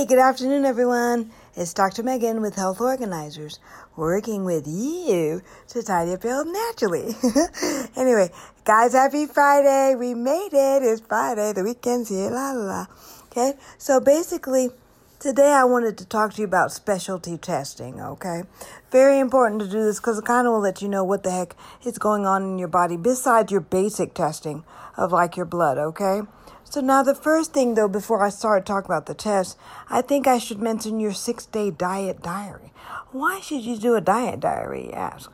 Hey, good afternoon, everyone. It's Dr. Megan with Health Organizers, working with you to tidy up your health naturally. anyway, guys, happy Friday. We made it. It's Friday. The weekend's here. La la la. Okay, so basically, today I wanted to talk to you about specialty testing. Okay, very important to do this because it kind of will let you know what the heck is going on in your body besides your basic testing of like your blood. Okay. So now the first thing though, before I start talking about the test, I think I should mention your six day diet diary. Why should you do a diet diary, you ask?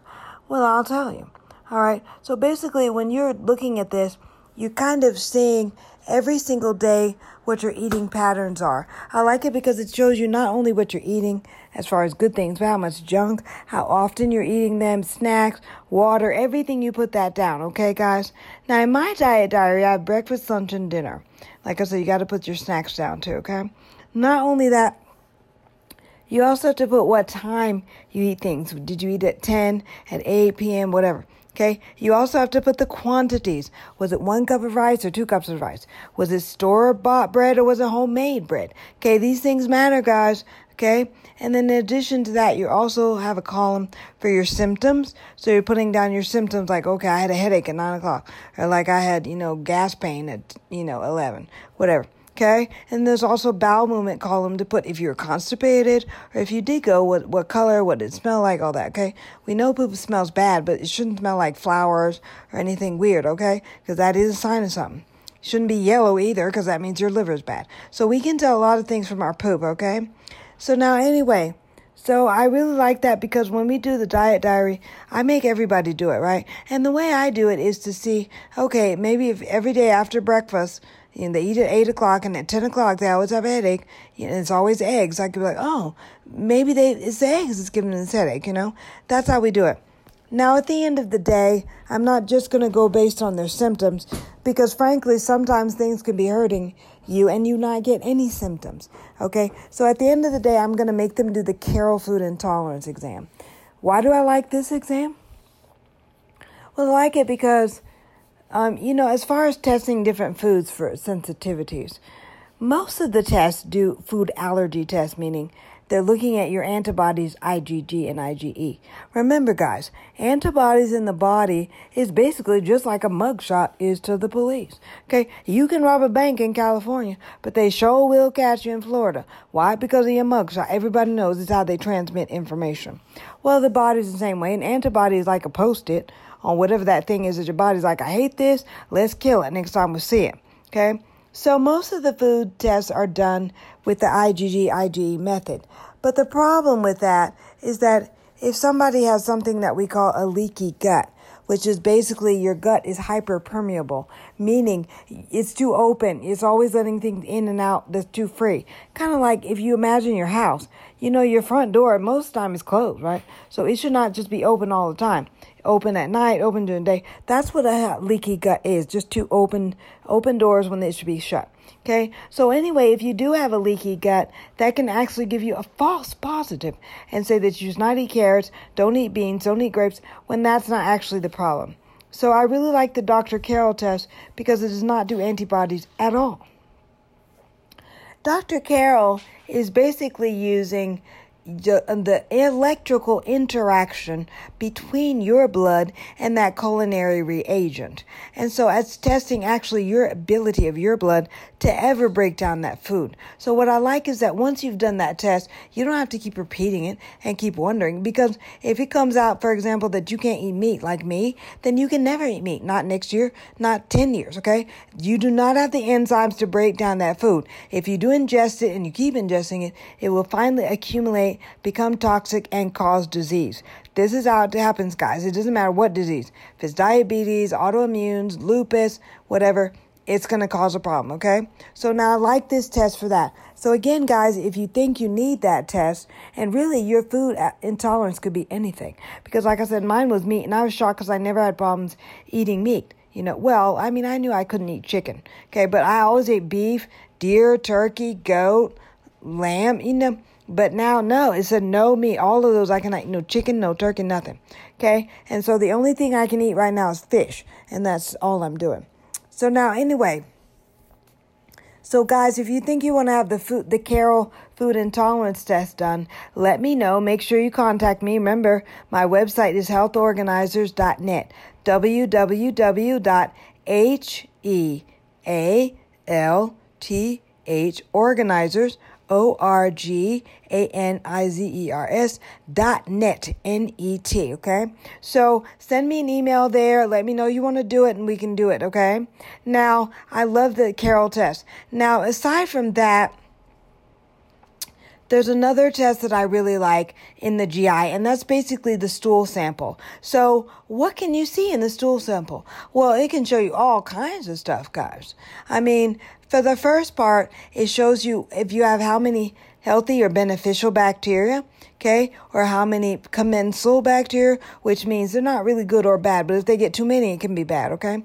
Well, I'll tell you. All right. So basically, when you're looking at this, you're kind of seeing every single day what your eating patterns are. I like it because it shows you not only what you're eating as far as good things, but how much junk, how often you're eating them, snacks, water, everything you put that down, okay, guys? Now, in my diet diary, I have breakfast, lunch, and dinner. Like I said, you got to put your snacks down too, okay? Not only that, you also have to put what time you eat things. Did you eat at 10, at 8 p.m., whatever. Okay. You also have to put the quantities. Was it one cup of rice or two cups of rice? Was it store bought bread or was it homemade bread? Okay. These things matter, guys. Okay. And then in addition to that, you also have a column for your symptoms. So you're putting down your symptoms like, okay, I had a headache at nine o'clock or like I had, you know, gas pain at, you know, 11, whatever. Okay. And there's also bowel movement column to put if you're constipated or if you did go, what, what color, what did it smell like, all that. Okay. We know poop smells bad, but it shouldn't smell like flowers or anything weird. Okay. Because that is a sign of something. shouldn't be yellow either because that means your liver's bad. So we can tell a lot of things from our poop. Okay. So now anyway, so I really like that because when we do the diet diary, I make everybody do it, right? And the way I do it is to see, okay, maybe if every day after breakfast, you know, they eat at 8 o'clock and at 10 o'clock they always have a headache. You know, it's always eggs. I could be like, oh, maybe they it's the eggs that's giving them this headache, you know? That's how we do it. Now, at the end of the day, I'm not just going to go based on their symptoms because, frankly, sometimes things can be hurting you and you not get any symptoms. Okay? So, at the end of the day, I'm to make them do the Carroll Food Intolerance exam. Why do I like this exam? Well, I like it because um, you know, as far as testing different foods for sensitivities, most of the tests do food allergy tests, meaning they're looking at your antibodies IgG and IgE. Remember, guys, antibodies in the body is basically just like a mugshot is to the police. Okay, you can rob a bank in California, but they sure will catch you in Florida. Why? Because of your mugshot. Everybody knows it's how they transmit information. Well, the body's the same way. An antibody is like a post-it on whatever that thing is that your body's like, I hate this, let's kill it next time we see it. Okay? So most of the food tests are done with the IgG IgE method. But the problem with that is that if somebody has something that we call a leaky gut, which is basically your gut is hyperpermeable, meaning it's too open. It's always letting things in and out that's too free. Kind of like if you imagine your house, you know, your front door most of the time is closed, right? So it should not just be open all the time. Open at night, open during the day. That's what a leaky gut is. Just two open, open doors when they should be shut. Okay. So anyway, if you do have a leaky gut, that can actually give you a false positive and say that you should not eat carrots, don't eat beans, don't eat grapes, when that's not actually the problem. So I really like the Dr. Carroll test because it does not do antibodies at all. Dr. Carroll is basically using the electrical interaction between your blood and that culinary reagent. And so it's testing actually your ability of your blood to ever break down that food. So what I like is that once you've done that test, you don't have to keep repeating it and keep wondering because if it comes out, for example, that you can't eat meat like me, then you can never eat meat. Not next year, not 10 years, okay? You do not have the enzymes to break down that food. If you do ingest it and you keep ingesting it, it will finally accumulate become toxic, and cause disease. This is how it happens, guys. It doesn't matter what disease. If it's diabetes, autoimmunes, lupus, whatever, it's going to cause a problem, okay? So now I like this test for that. So again, guys, if you think you need that test, and really your food intolerance could be anything. Because like I said, mine was meat, and I was shocked because I never had problems eating meat. You know, well, I mean, I knew I couldn't eat chicken, okay? But I always ate beef, deer, turkey, goat, lamb, you know. But now, no, it said no meat. All of those I can eat. No chicken, no turkey, nothing. Okay? And so the only thing I can eat right now is fish. And that's all I'm doing. So now, anyway. So, guys, if you think you want to have the food, the Carroll food intolerance test done, let me know. Make sure you contact me. Remember, my website is healthorganizers.net. organizers O R G A N I Z E R S dot net, N E T, okay? So send me an email there. Let me know you want to do it and we can do it, okay? Now, I love the Carroll test. Now, aside from that, there's another test that I really like in the GI, and that's basically the stool sample. So, what can you see in the stool sample? Well, it can show you all kinds of stuff, guys. I mean, for the first part, it shows you if you have how many healthy or beneficial bacteria, okay, or how many commensal bacteria, which means they're not really good or bad, but if they get too many, it can be bad, okay?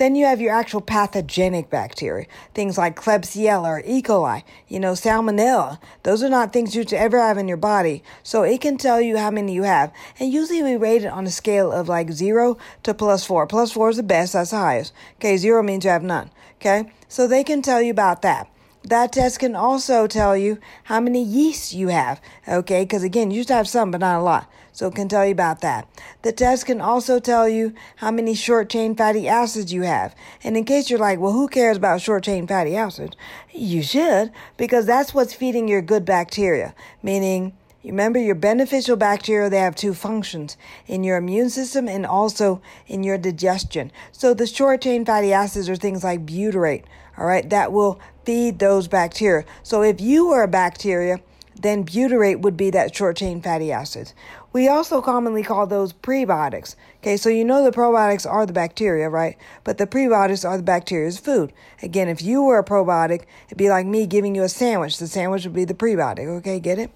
Then you have your actual pathogenic bacteria, things like Klebsiella or E. coli, you know, Salmonella. Those are not things you should ever have in your body. So it can tell you how many you have. And usually we rate it on a scale of like zero to plus four. Plus four is the best, that's the highest. Okay, zero means you have none. Okay, so they can tell you about that. That test can also tell you how many yeasts you have. Okay, because again, you to have some, but not a lot. So it can tell you about that. The test can also tell you how many short chain fatty acids you have. And in case you're like, well, who cares about short chain fatty acids? You should, because that's what's feeding your good bacteria, meaning Remember, your beneficial bacteria, they have two functions in your immune system and also in your digestion. So the short chain fatty acids are things like butyrate, all right, that will feed those bacteria. So if you were a bacteria, then butyrate would be that short chain fatty acids. We also commonly call those prebiotics. Okay, so you know the probiotics are the bacteria, right? But the prebiotics are the bacteria's food. Again, if you were a probiotic, it'd be like me giving you a sandwich. The sandwich would be the prebiotic. Okay, get it?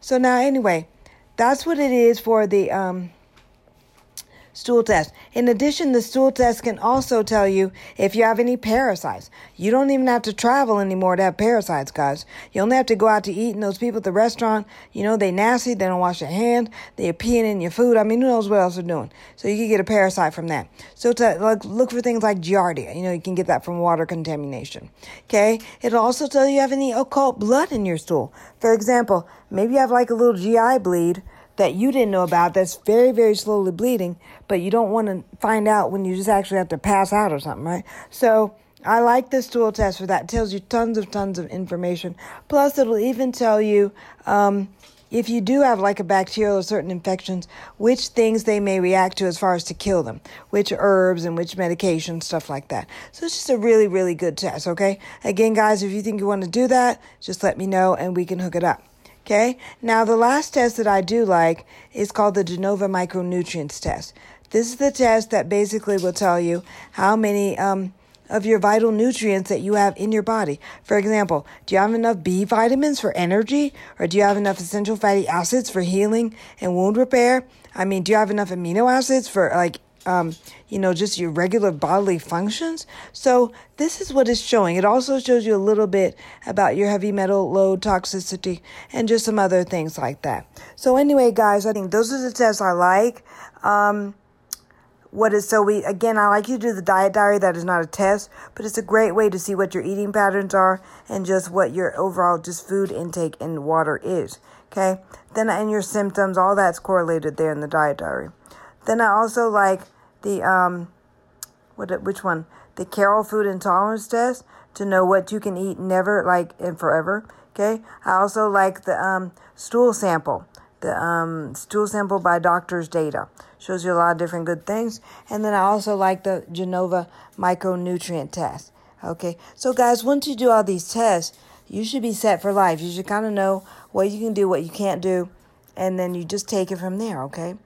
So now, anyway, that's what it is for the um, stool test. In addition, the stool test can also tell you if you have any parasites. You don't even have to travel anymore to have parasites, guys. You only have to go out to eat, and those people at the restaurant, you know, they nasty, they don't wash their hands, they're peeing in your food. I mean, who knows what else they're doing? So you can get a parasite from that. So to like, look for things like Giardia. You know, you can get that from water contamination. Okay? It'll also tell you you have any occult blood in your stool. For example, maybe you have like a little GI bleed that you didn't know about that's very, very slowly bleeding, but you don't want to find out when you just actually have to pass out or something, right? So I like this stool test for that. It tells you tons of tons of information. Plus, it'll even tell you um, if you do have like a bacterial or certain infections, which things they may react to as far as to kill them, which herbs and which medications, stuff like that. So it's just a really, really good test, okay? Again, guys, if you think you want to do that, just let me know and we can hook it up. Okay, now the last test that I do like is called the Genova micronutrients test. This is the test that basically will tell you how many um, of your vital nutrients that you have in your body. For example, do you have enough B vitamins for energy? Or do you have enough essential fatty acids for healing and wound repair? I mean, do you have enough amino acids for like um, you know, just your regular bodily functions. So this is what it's showing. It also shows you a little bit about your heavy metal load toxicity and just some other things like that. So anyway, guys, I think those are the tests I like. Um, what is so we again i like you to do the diet diary that is not a test but it's a great way to see what your eating patterns are and just what your overall just food intake and water is okay then and your symptoms all that's correlated there in the diet diary then I also like the um, what which one? The Carroll Food Intolerance Test to know what you can eat never like and forever. Okay. I also like the um, stool sample. The um, stool sample by Doctor's Data shows you a lot of different good things. And then I also like the Genova micronutrient test. Okay. So guys, once you do all these tests, you should be set for life. You should kind of know what you can do, what you can't do, and then you just take it from there. Okay.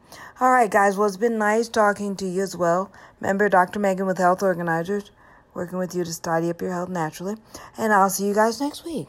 All right, guys. Well, it's been nice talking to you as well. Remember, Dr. Megan with Health Organizers, working with you to study up your health naturally. And I'll see you guys next week.